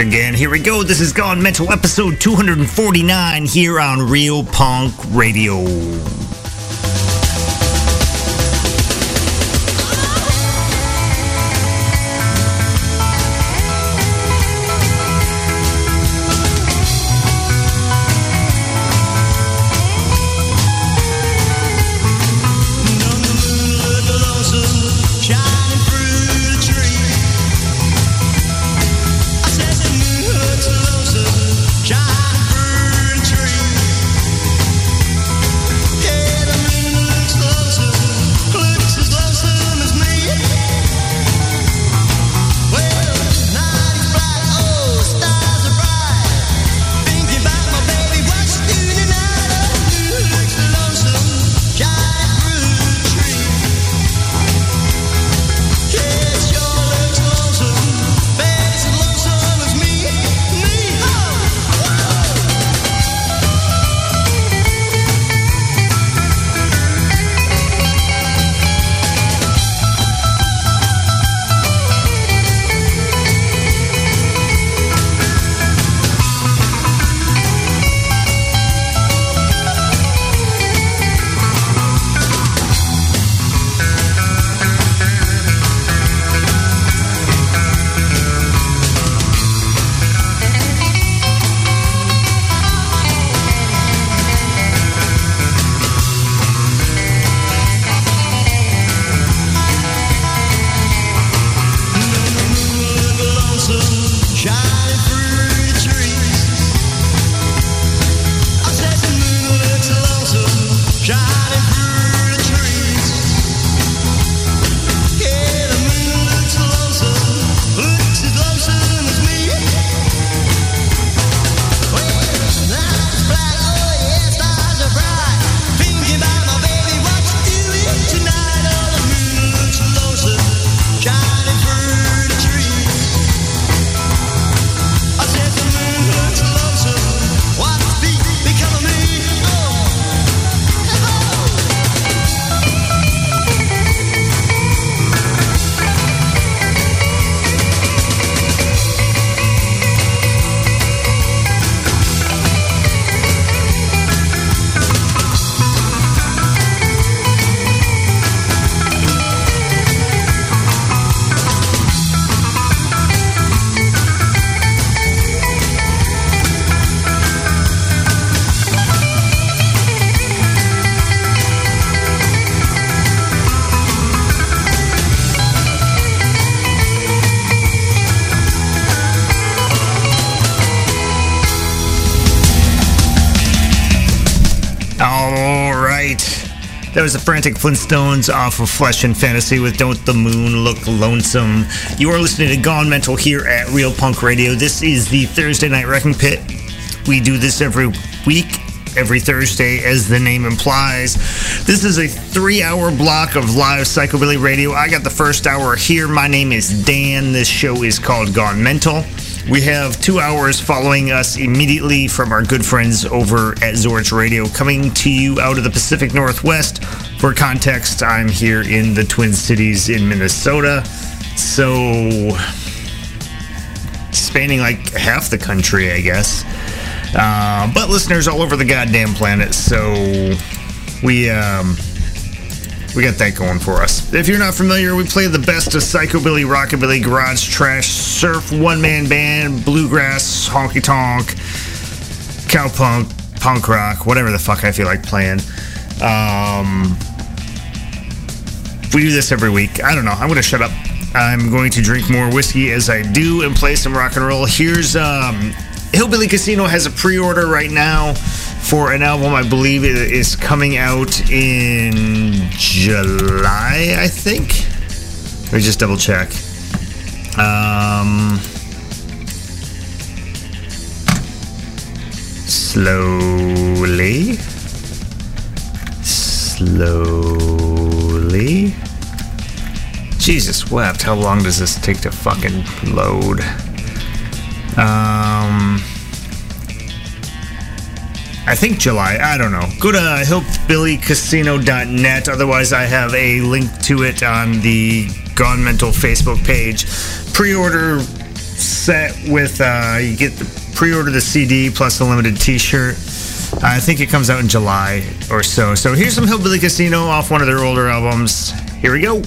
again. Here we go. This is Gone Mental episode 249 here on Real Punk Radio. That was the Frantic Flintstones off of Flesh and Fantasy with Don't the Moon Look Lonesome. You are listening to Gone Mental here at Real Punk Radio. This is the Thursday Night Wrecking Pit. We do this every week, every Thursday, as the name implies. This is a three hour block of live Psychobilly Radio. I got the first hour here. My name is Dan. This show is called Gone Mental. We have two hours following us immediately from our good friends over at Zorch Radio, coming to you out of the Pacific Northwest. For context, I'm here in the Twin Cities in Minnesota. So, spanning like half the country, I guess. Uh, but listeners all over the goddamn planet. So, we, um, we got that going for us. If you're not familiar, we play the best of psychobilly, rockabilly, garage trash, surf, one man band, bluegrass, honky tonk, cowpunk, punk rock, whatever the fuck I feel like playing. Um, we do this every week. I don't know. I'm going to shut up. I'm going to drink more whiskey as I do and play some rock and roll. Here's um, Hillbilly Casino has a pre order right now for an album I believe it is coming out in July, I think. Let me just double check. Um, slowly. Slowly. Jesus wept. How long does this take to fucking load? Um. I think July. I don't know. Go to hillbillycasino.net. Otherwise, I have a link to it on the Gone Mental Facebook page. Pre order set with uh, you get the pre-order the CD plus a limited T-shirt. I think it comes out in July or so. So here's some Hillbilly Casino off one of their older albums. Here we go.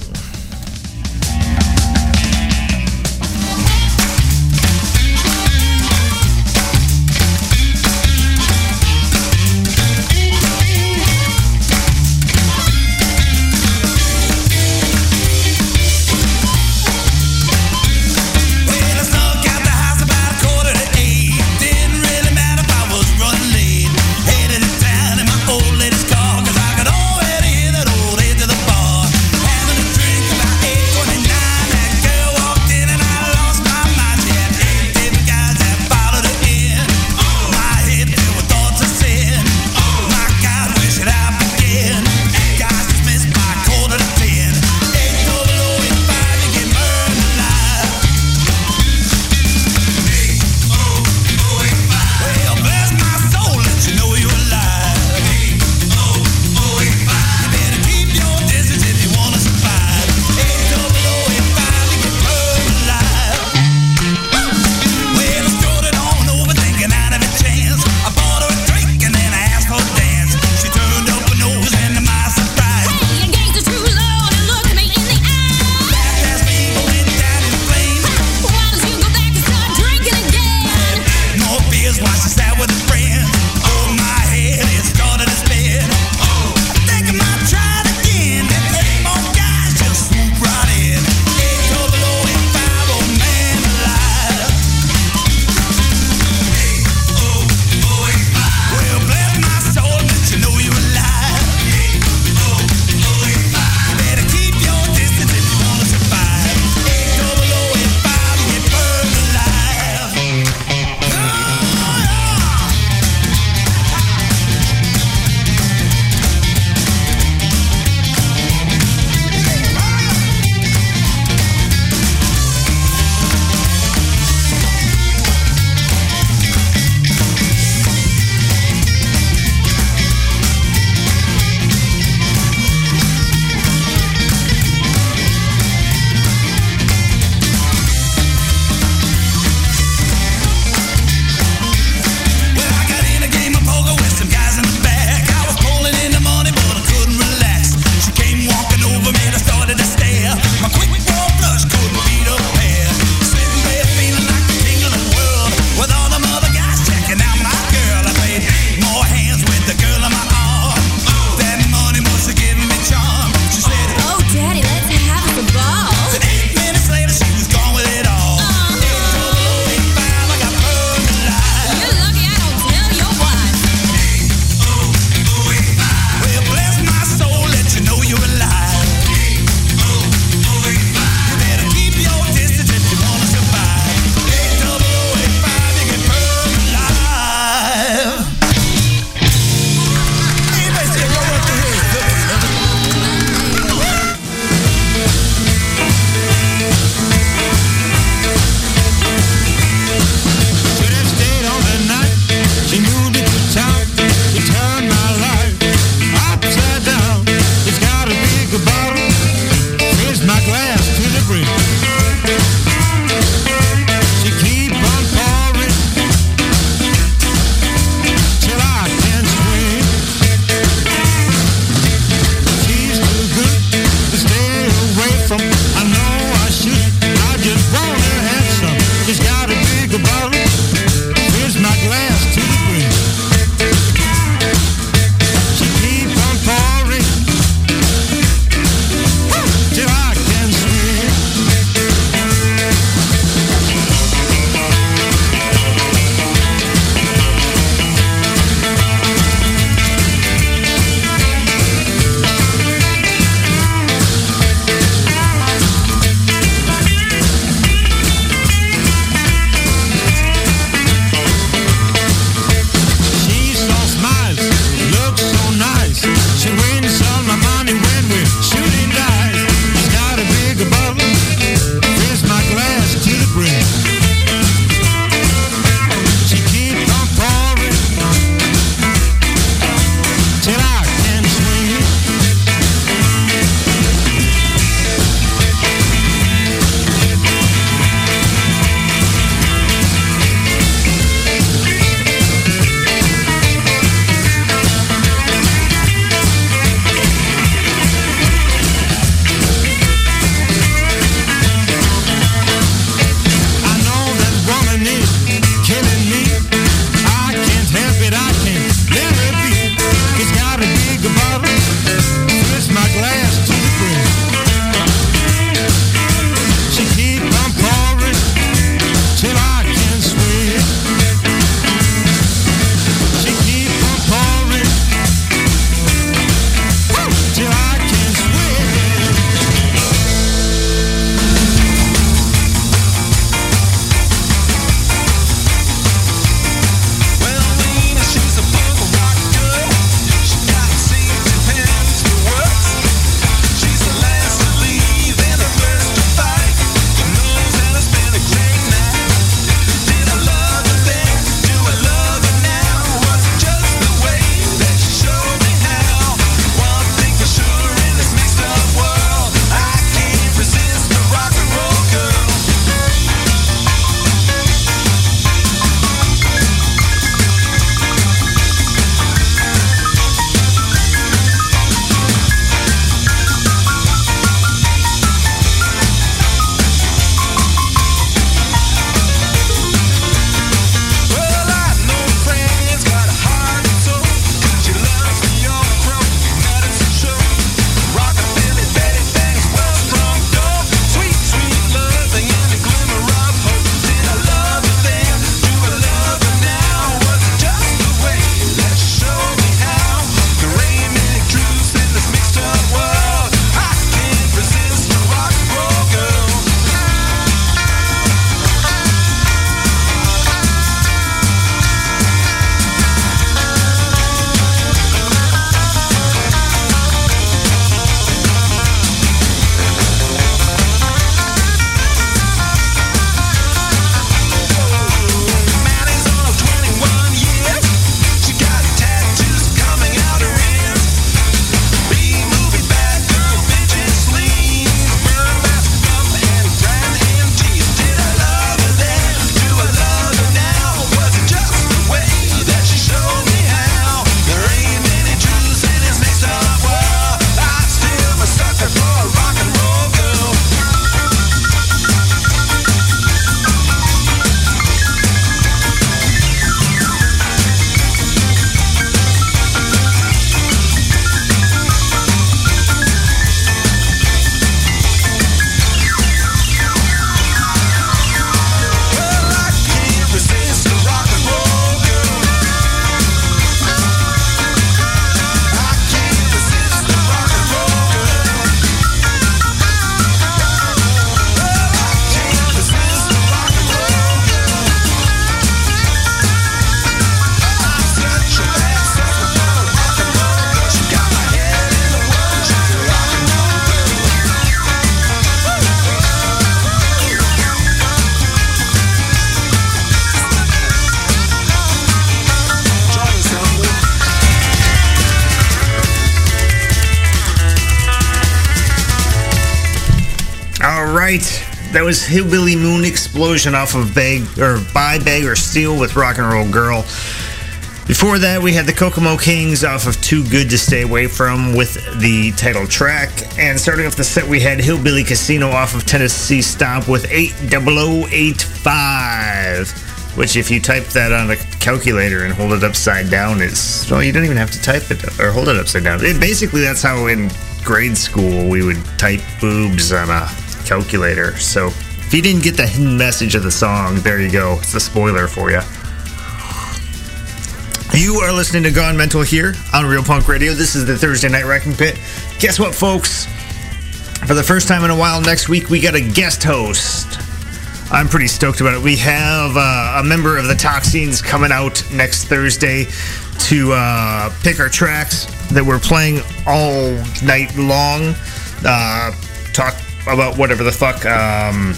Right. That was Hillbilly Moon Explosion off of Bag or Buy Bag or Steal with Rock and Roll Girl. Before that, we had the Kokomo Kings off of Too Good to Stay Away From with the title track. And starting off the set, we had Hillbilly Casino off of Tennessee Stomp with 80085. Which, if you type that on a calculator and hold it upside down, is well, you don't even have to type it or hold it upside down. It, basically, that's how in grade school we would type boobs on a calculator. So if you didn't get the hidden message of the song, there you go. It's a spoiler for you. You are listening to Gone Mental here on Real Punk Radio. This is the Thursday Night Wrecking Pit. Guess what, folks? For the first time in a while, next week we got a guest host. I'm pretty stoked about it. We have uh, a member of the Toxins coming out next Thursday to uh, pick our tracks that we're playing all night long. Uh, talk about whatever the fuck. Um,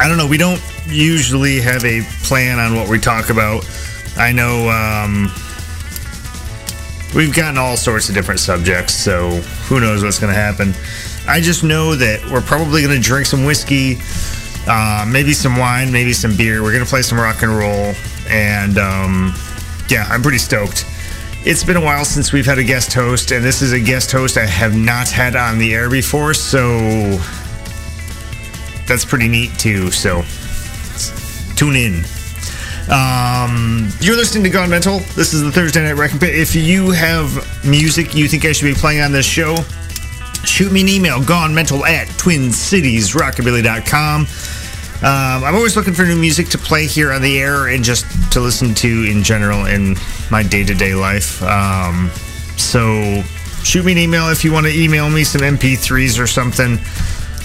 I don't know. We don't usually have a plan on what we talk about. I know um, we've gotten all sorts of different subjects, so who knows what's going to happen. I just know that we're probably going to drink some whiskey, uh, maybe some wine, maybe some beer. We're going to play some rock and roll, and um, yeah, I'm pretty stoked. It's been a while since we've had a guest host, and this is a guest host I have not had on the air before, so that's pretty neat too. So tune in. Um, you're listening to Gone Mental. This is the Thursday Night Wrecking. If you have music you think I should be playing on this show, shoot me an email, gonemental at twincitiesrockabilly.com. Um, I'm always looking for new music to play here on the air and just to listen to in general in my day to day life. Um, so shoot me an email if you want to email me some MP3s or something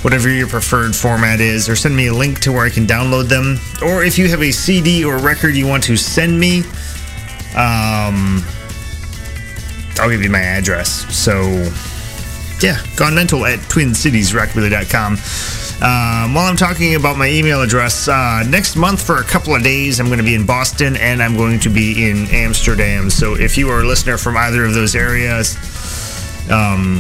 whatever your preferred format is, or send me a link to where I can download them. Or if you have a CD or record you want to send me, um, I'll give you my address. So, yeah, Gone Mental at twincitiesrockabilly.com. Um, while I'm talking about my email address, uh, next month for a couple of days, I'm going to be in Boston and I'm going to be in Amsterdam. So if you are a listener from either of those areas, um,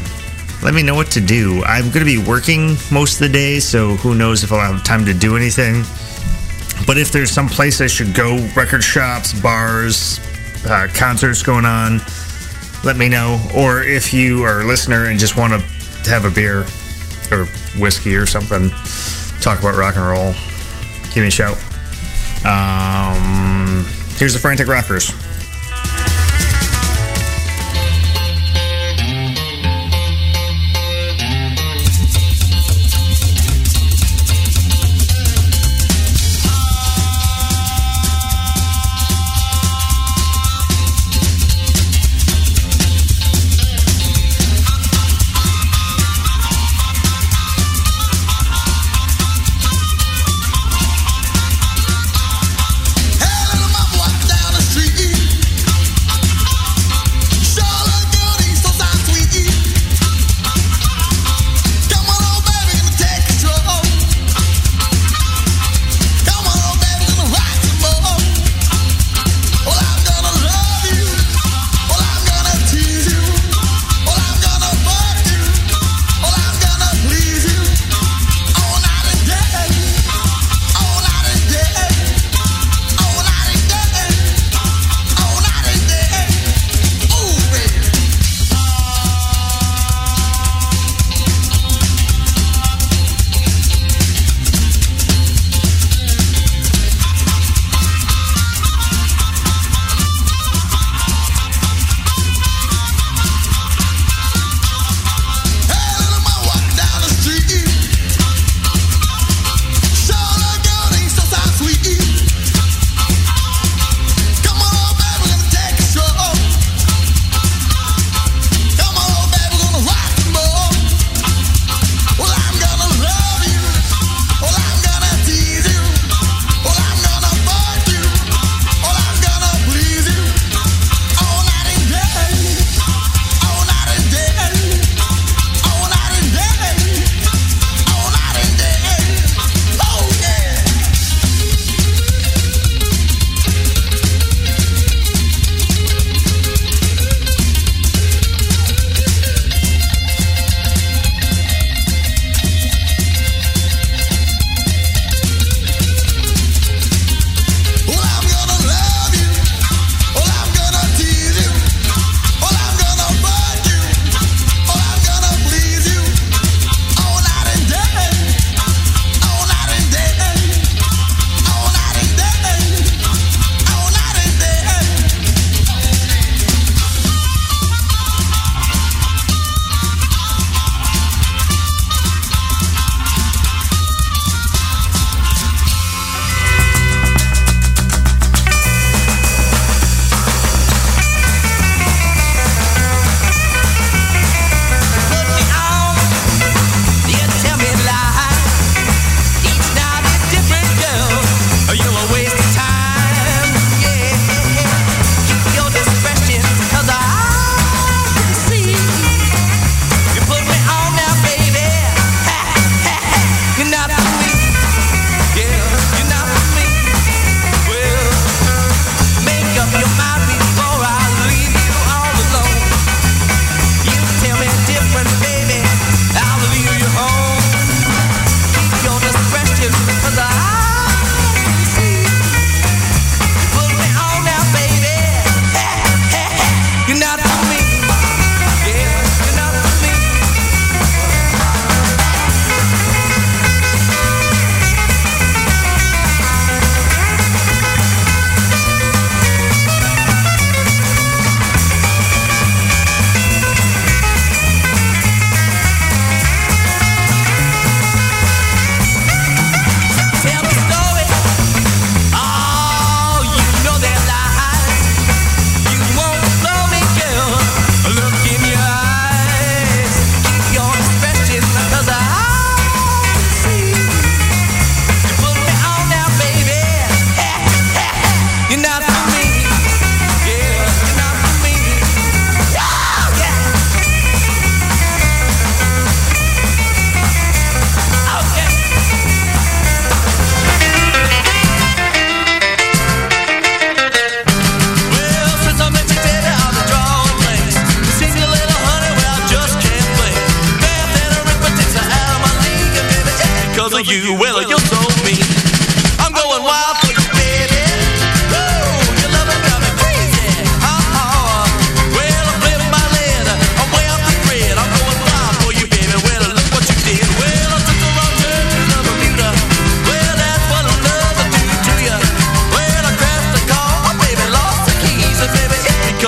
let me know what to do. I'm going to be working most of the day, so who knows if I'll have time to do anything. But if there's some place I should go, record shops, bars, uh, concerts going on, let me know. Or if you are a listener and just want to have a beer or whiskey or something, talk about rock and roll, give me a shout. Um, here's the Frantic Rockers.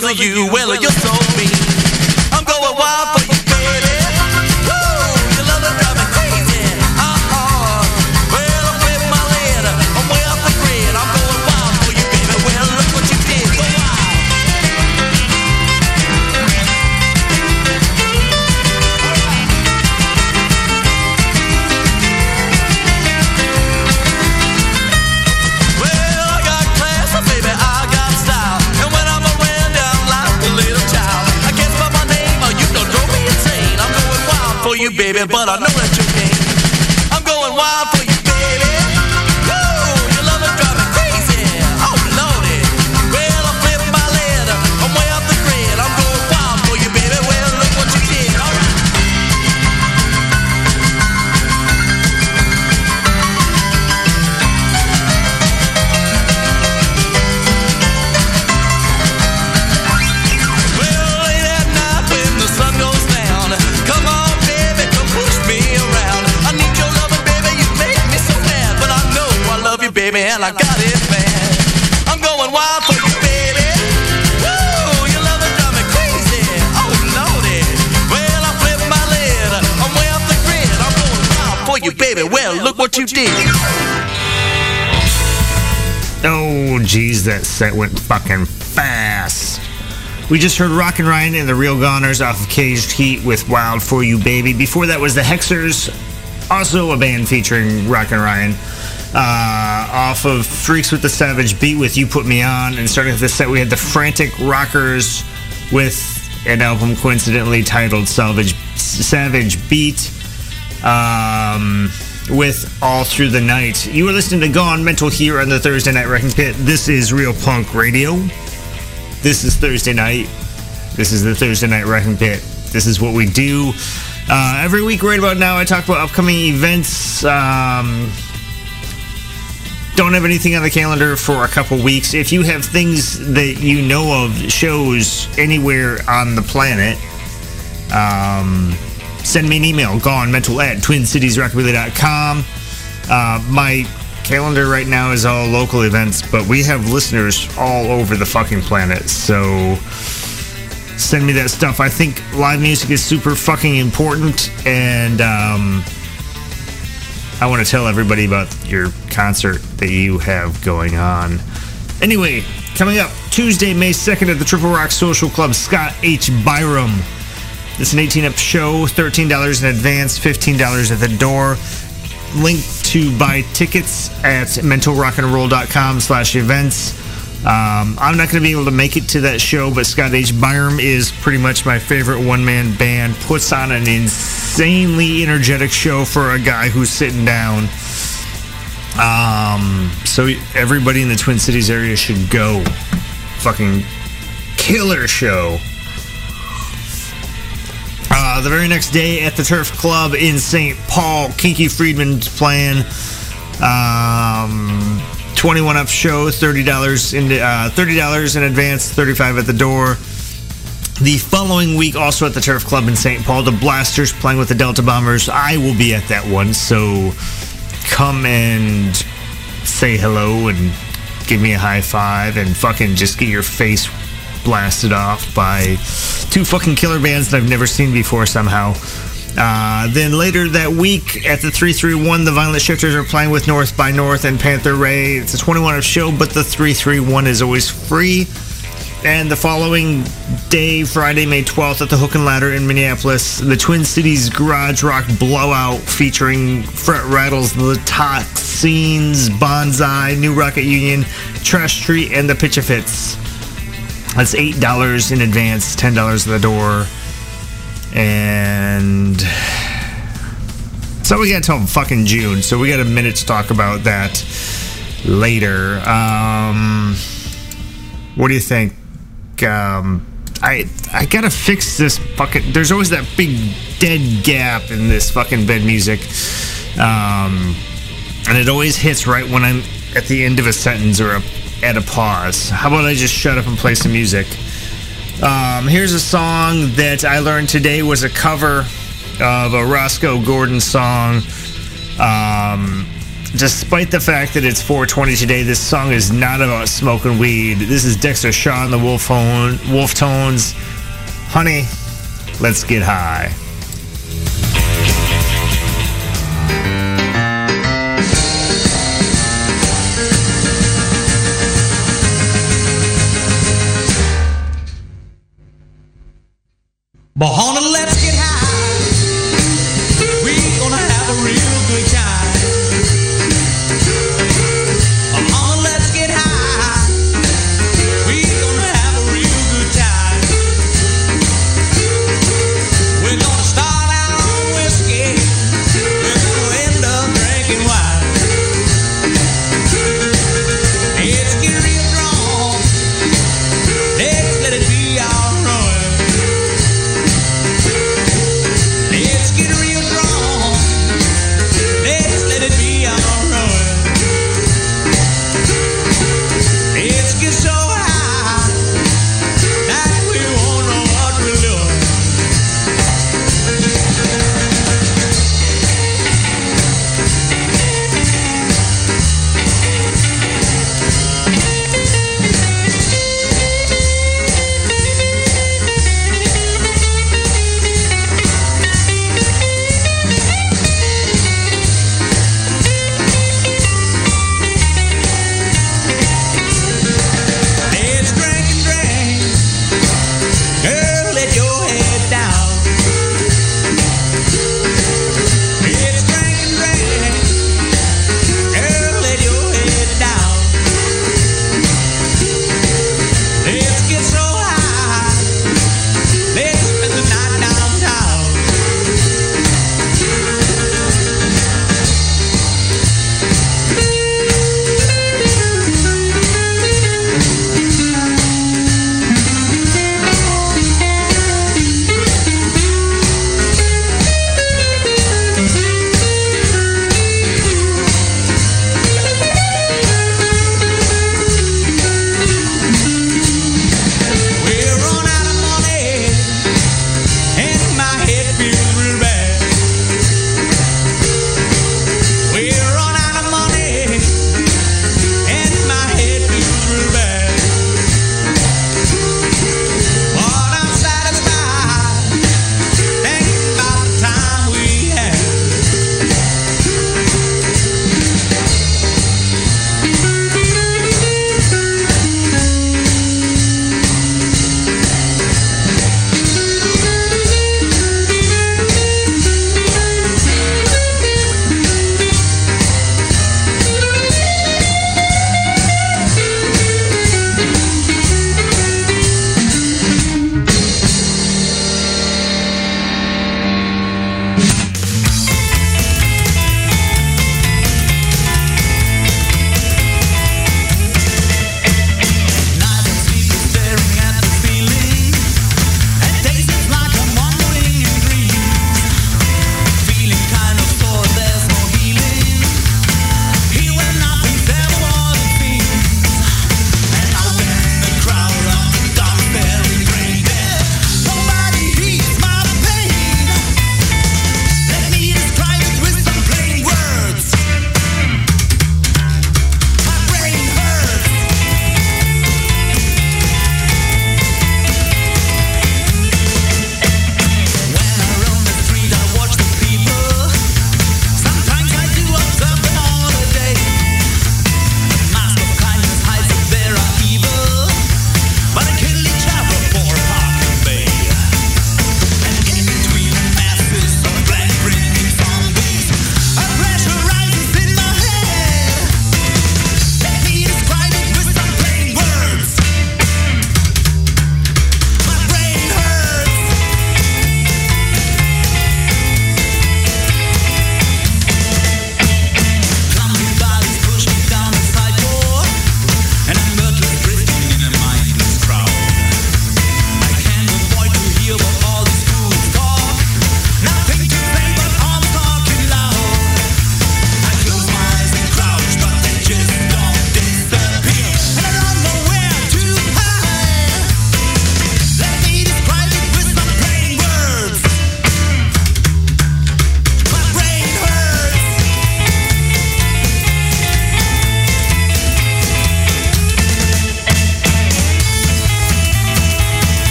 Because of you. Well, you're so mean. Baby, but I know that I got it bad. I'm going wild for you, baby. Woo, your love is driving me crazy. Oh lordy, well I flipped my lid. I'm way off the grid. I'm going wild for you, baby. Well, look what you did. Oh, geez, that set went fucking fast. We just heard Rockin' Ryan and the Real Goners off of Caged Heat with Wild For You Baby. Before that was the Hexers, also a band featuring Rockin' Ryan, uh, off of Freaks with the Savage Beat with You Put Me On. And starting with the set, we had the Frantic Rockers with an album coincidentally titled Salvage, Savage Beat. Um, with All Through the Night. You are listening to Gone Mental here on the Thursday Night Wrecking Pit. This is Real Punk Radio. This is Thursday night. This is the Thursday Night Wrecking Pit. This is what we do. Uh, every week, right about now, I talk about upcoming events. Um, don't have anything on the calendar for a couple weeks. If you have things that you know of, shows anywhere on the planet, um, send me an email, gonemental at twincitiesrockabilly.com. Uh, my calendar right now is all local events, but we have listeners all over the fucking planet, so send me that stuff. I think live music is super fucking important, and um, I want to tell everybody about your concert that you have going on. Anyway, coming up Tuesday, May 2nd at the Triple Rock Social Club, Scott H. Biram. It's an 18 up show, $13 in advance, $15 at the door. Link to buy tickets at mentalrockandroll.com slash events. Um, I'm not going to be able to make it to that show, but Scott H. Biram is pretty much my favorite one man band. Puts on an insanely energetic show for a guy who's sitting down. Um, so everybody in the Twin Cities area should go. Fucking killer show. Uh, the very next day at the Turf Club in St. Paul, Kinky Friedman's playing. Um, 21 up show, $30 in, uh, $30 in advance, 35 at the door. The following week, also at the Turf Club in St. Paul, the Blasters playing with the Delta Bombers. I will be at that one, so come and say hello and give me a high five and fucking just get your face blasted off by two fucking killer bands that I've never seen before somehow. Uh, then later that week at the 331, the Violent Shifters are playing with North by North and Panther Ray. It's a 21 up show, but the 331 is always free. And the following day, Friday, May 12th, at the Hook and Ladder in Minneapolis, the Twin Cities Garage Rock Blowout featuring Fret Rattles, The Toxins, Bonsai, New Rocket Union, Trash Street, and the Pitch of Fits. That's $8 in advance, $10 at the door. And so we got till fucking June, so we got a minute to talk about that later. Um, what do you think? Um, I I gotta fix this fucking. There's always that big dead gap in this fucking bed music, um, and it always hits right when I'm at the end of a sentence or a, at a pause. How about I just shut up and play some music? Um, here's a song that I learned today was a cover of a Rosco Gordon song. Um, despite the fact that it's 420 today, this song is not about smoking weed. This is Dexter Shaw and the Wolf, Hone, Wolf Tones. Honey, let's get high. But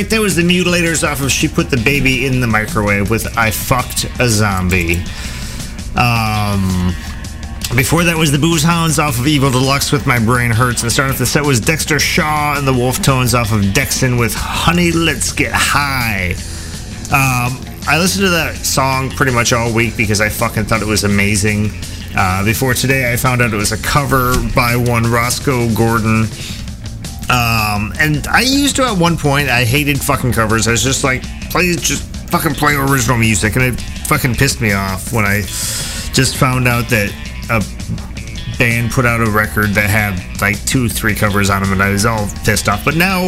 right, that was the Mutilators off of She Put the Baby in the Microwave with I Fucked a Zombie. Um, before that was the Booze Hounds off of Evil Deluxe with My Brain Hurts. And starting off the set was Dexter Shaw and the Wolf Tones off of Dexon with Honey, Let's Get High. Um, I listened to that song pretty much all week because I fucking thought it was amazing. Uh, before today, I found out it was a cover by one Rosco Gordon. Um, and I used to at one point, I hated fucking covers. I was just like, please just fucking play original music. And it fucking pissed me off when I just found out that a band put out a record that had like two, three covers on them, and I was all pissed off. But now,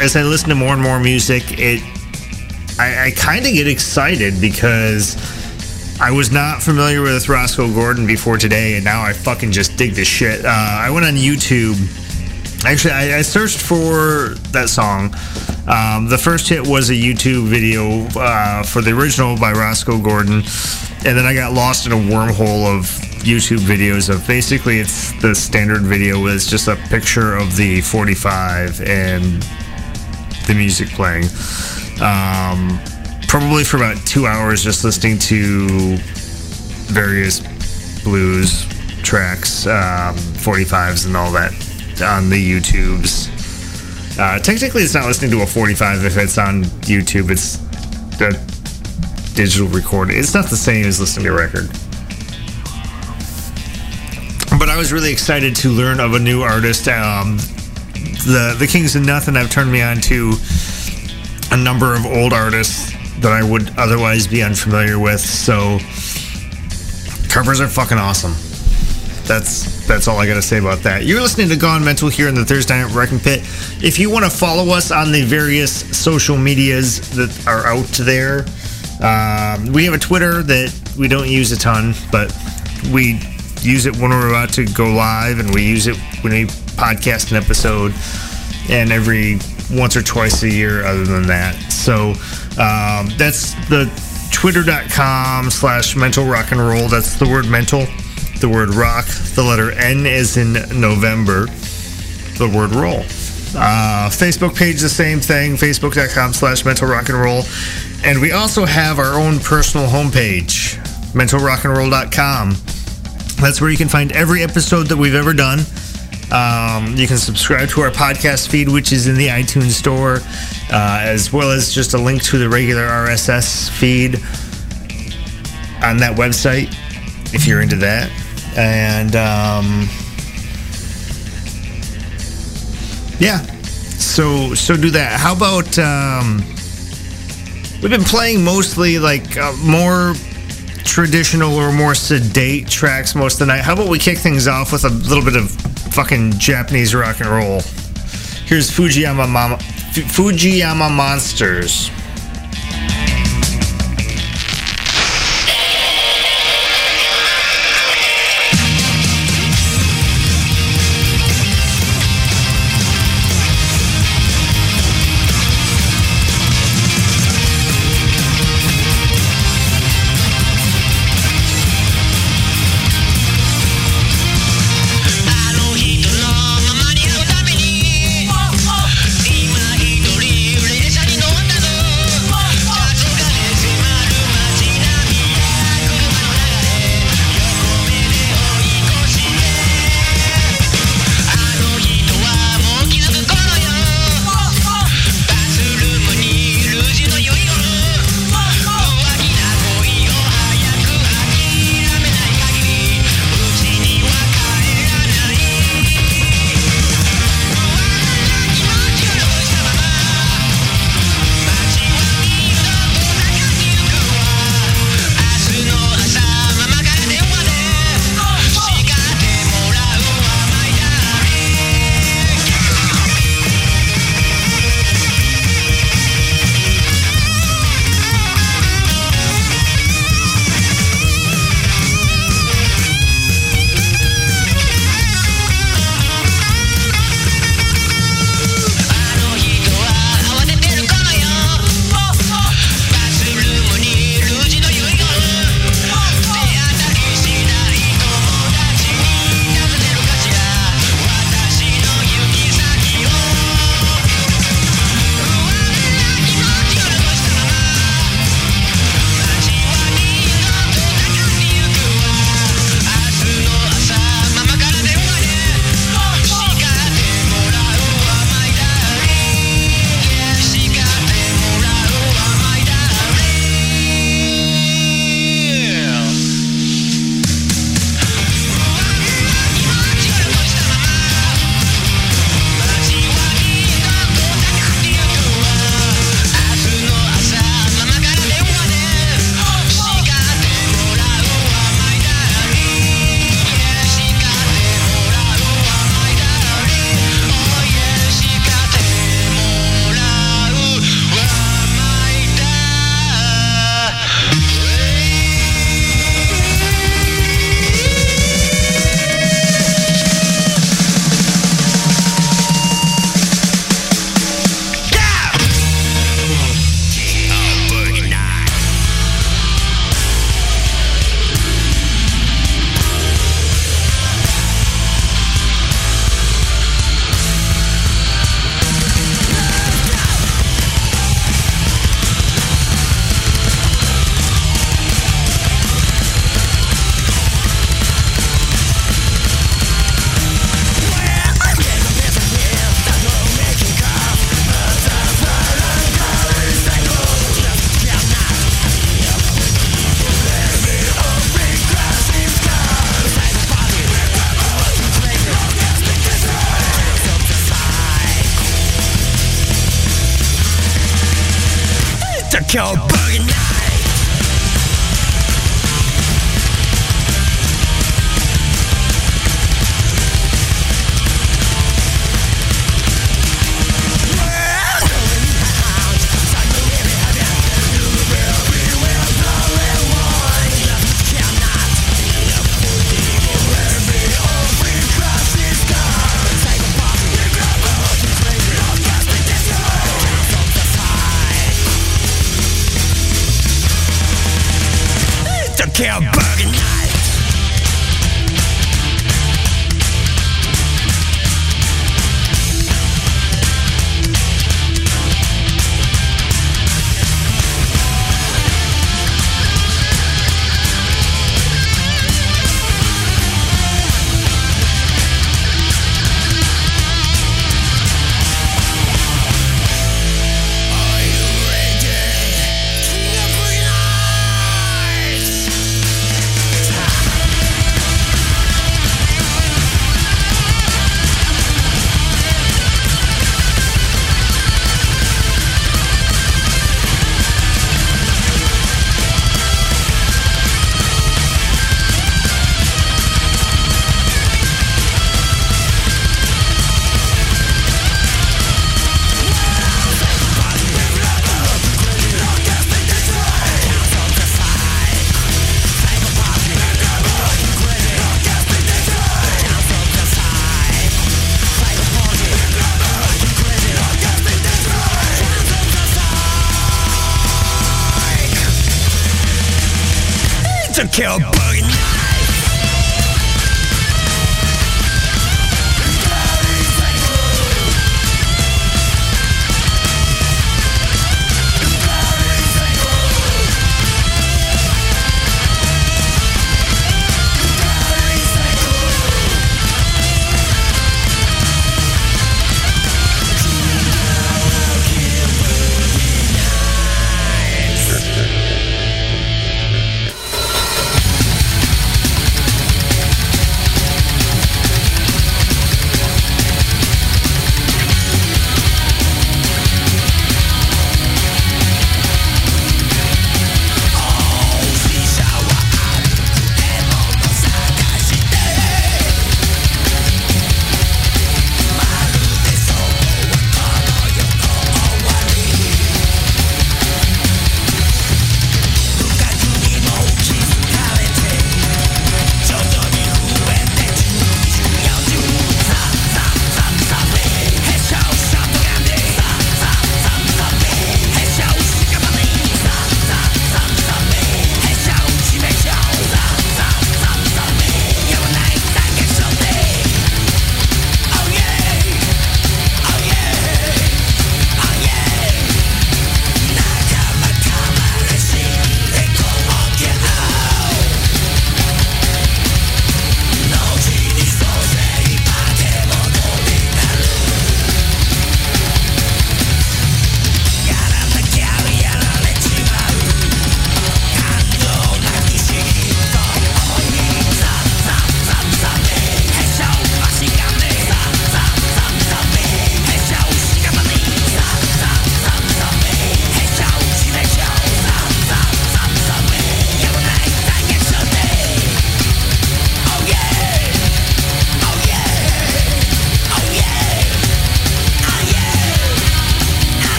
as I listen to more and more music, it I, I kind of get excited because I was not familiar with Rosco Gordon before today, and now I fucking just dig this shit. Uh, I went on YouTube. Actually, I, I searched for that song. Um, the first hit was a YouTube video uh, for the original by Rosco Gordon, and then I got lost in a wormhole of YouTube videos of basically it's the standard video was just a picture of the 45 and the music playing. Um, probably for about two hours just listening to various blues tracks, um, 45s, and all that on the YouTubes. Uh, technically, it's not listening to a 45 if it's on YouTube. It's a digital recording. It's not the same as listening to a record. But I was really excited to learn of a new artist. Um, the the Kings of Nothing have turned me on to a number of old artists that I would otherwise be unfamiliar with. So covers are fucking awesome. That's that's all I gotta say about that. You're listening to Gone Mental here in the Thursday Night Wrecking Pit. If you want to follow us on the various social medias that are out there, um, we have a Twitter that we don't use a ton, but we use it when we're about to go live, and we use it when we podcast an episode, and every once or twice a year other than that. So um, that's the twitter.com slash mental rock and roll. That's the word mental, the word rock, the letter N is in November, the word roll. Uh, Facebook page, the same thing, facebook.com slash mental rock and roll. And we also have our own personal homepage, mentalrockandroll.com. That's where you can find every episode that we've ever done. Um, you can subscribe to our podcast feed, which is in the iTunes store, uh, as well as just a link to the regular RSS feed on that website if you're into that. And um, yeah, so so do that. How about um, we've been playing mostly like uh, more traditional or more sedate tracks most of the night. How about we kick things off with a little bit of fucking Japanese rock and roll? Here's Fujiyama Mama, Fujiyama Monsters.「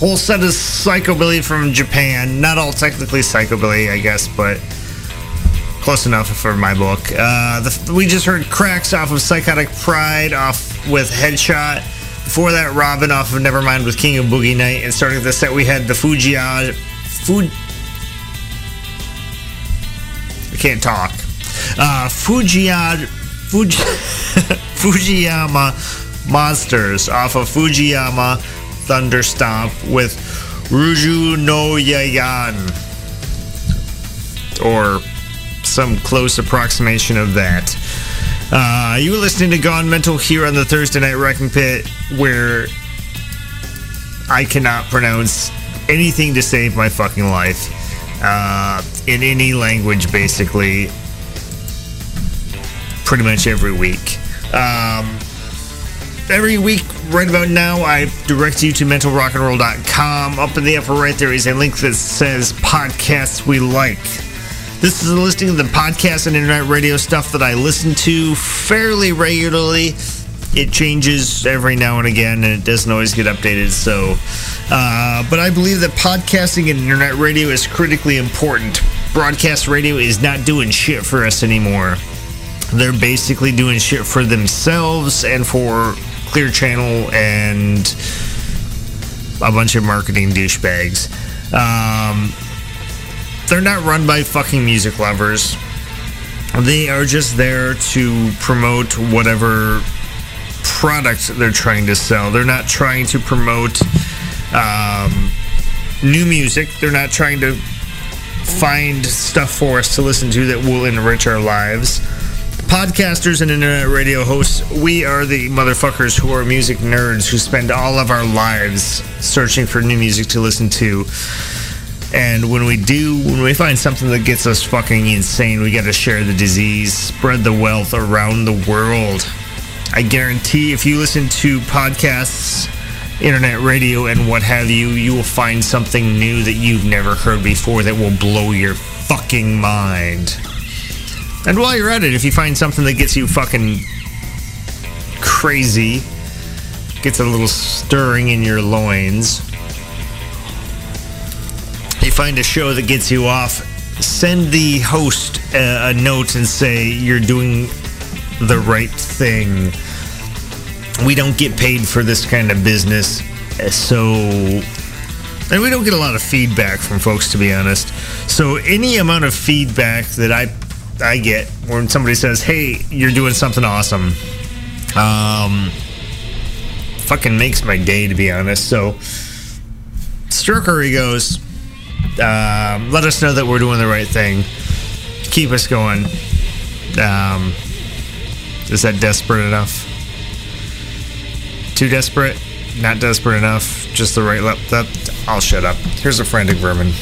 whole set of psychobilly from Japan. Not all technically psychobilly, I guess, but close enough for my book. Uh, the, we just heard cracks off of Psychotic Pride off with Headshot. Before that, Robin off of Nevermind with King of Boogie Night. And starting the set, we had the Fujiya. Food. I can't talk. Uh, Fujiya. Fuji, Fujiyama Monsters off of Fujiyama Thunderstomp with Ruju no Yayan. Or some close approximation of that. Uh, you were listening to Gone Mental here on the Thursday Night Wrecking Pit, where I cannot pronounce anything to save my fucking life uh, in any language, basically, pretty much every week. Um, every week, right about now, I direct you to mentalrockandroll.com. Up in the upper right, there is a link that says Podcasts We Like. This is a listing of the podcasts and internet radio stuff that I listen to fairly regularly. It changes every now and again, and it doesn't always get updated. So, uh, but I believe that podcasting and internet radio is critically important. Broadcast radio is not doing shit for us anymore. They're basically doing shit for themselves and for Clear Channel and a bunch of marketing douchebags. Um, they're not run by fucking music lovers. They are just there to promote whatever product they're trying to sell. They're not trying to promote um, new music. They're not trying to find stuff for us to listen to that will enrich our lives. Podcasters and internet radio hosts, we are the motherfuckers who are music nerds who spend all of our lives searching for new music to listen to. And when we do, when we find something that gets us fucking insane, we got to share the disease, spread the wealth around the world. I guarantee if you listen to podcasts, internet radio, and what have you, you will find something new that you've never heard before that will blow your fucking mind. And while you're at it, if you find something that gets you fucking crazy, gets a little stirring in your loins, you find a show that gets you off, send the host a, a note and say you're doing the right thing. We don't get paid for this kind of business, so. And we don't get a lot of feedback from folks, to be honest. So any amount of feedback that I I get when somebody says, "Hey, you're doing something awesome," um, fucking makes my day, to be honest. So stroke our egos. Um, let us know that we're doing the right thing. Keep us going. Um, is that desperate enough? Too desperate? Not desperate enough? Just the right level? That I'll shut up. Here's a frantic vermin.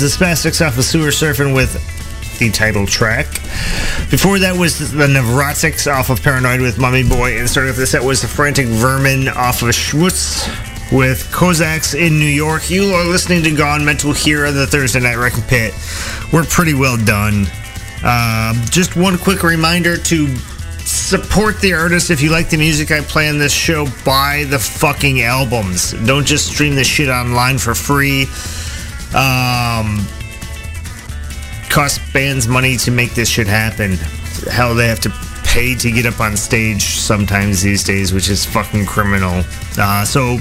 Was the Spastics off of Sewer Surfing with the title track. Before that was the Nevrotics off of Paranoid with Mummy Boy, and starting off the set was the Frantic Vermin off of Schmutz with Kozaks in New York. You are listening to Gone Mental here on the Thursday Night Wrecking Pit. We're pretty well done. Uh, just one quick reminder to support the artist if you like the music I play on this show. Buy the fucking albums. Don't just stream this shit online for free. Um, cost bands money to make this shit happen. Hell, they have to pay to get up on stage sometimes these days, which is fucking criminal. Uh, so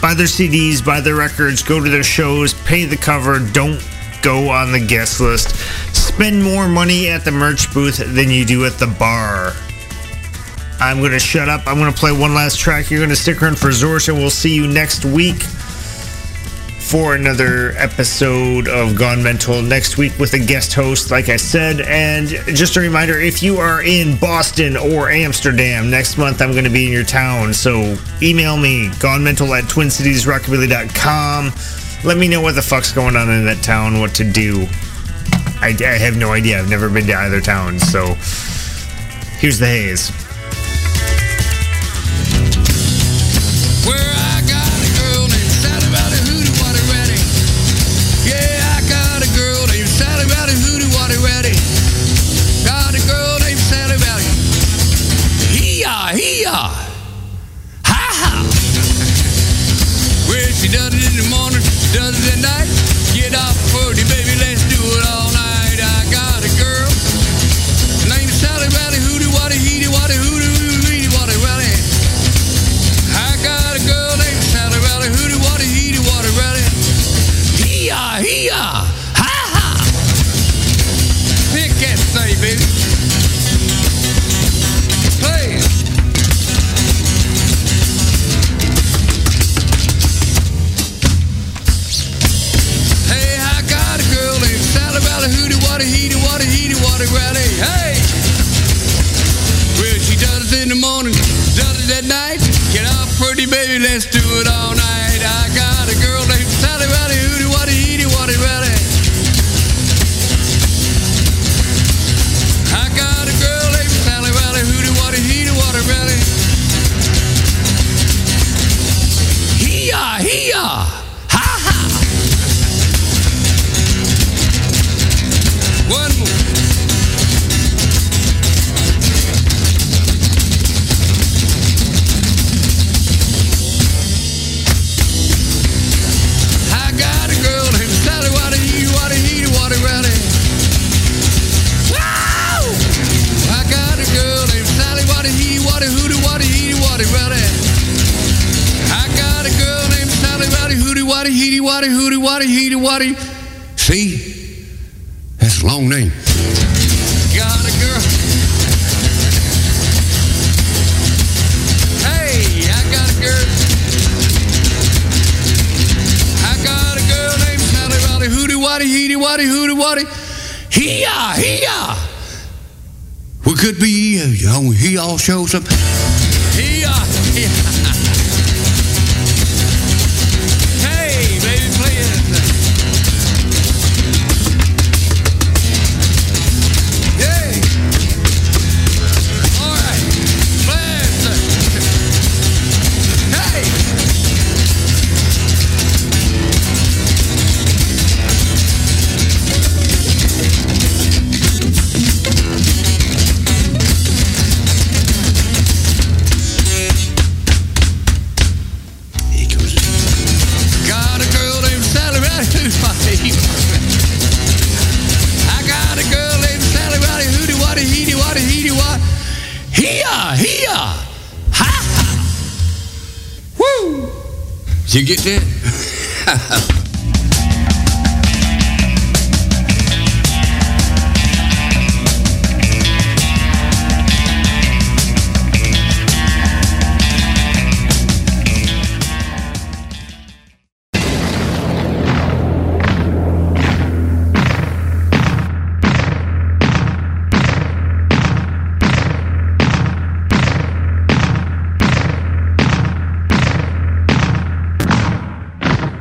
buy their CDs, buy their records, go to their shows, pay the cover, don't go on the guest list. Spend more money at the merch booth than you do at the bar. I'm going to shut up. I'm going to play one last track. You're going to stick around for Zorsh, and we'll see you next week for another episode of Gone Mental next week with a guest host, like I said. And just a reminder if you are in Boston or Amsterdam next month, I'm going to be in your town. So email me, gonemental at twincitiesrockabilly.com. Let me know what the fuck's going on in that town, what to do. I, I have no idea. I've never been to either town. So here's the haze. Does it in the morning, she does it at night. Get up early, baby, let's do it all night. I got a girl Waddy Rally. Hey! Well, she does it in the morning, does it at night. Get up, pretty baby, let's do it all night. I got a girl named Sally Valley, Hootie Waddy, Hee Waddy. See? That's a long name. Got a girl. Hey, I got a girl. I got a girl named Sally Valley, Hootie Waddy, Heedy Waddy, Hootie Waddy. Hee-yah, hee-yah. We could be uh, on he all shows up. Hee-yah, hee-yah. Hey, you get that?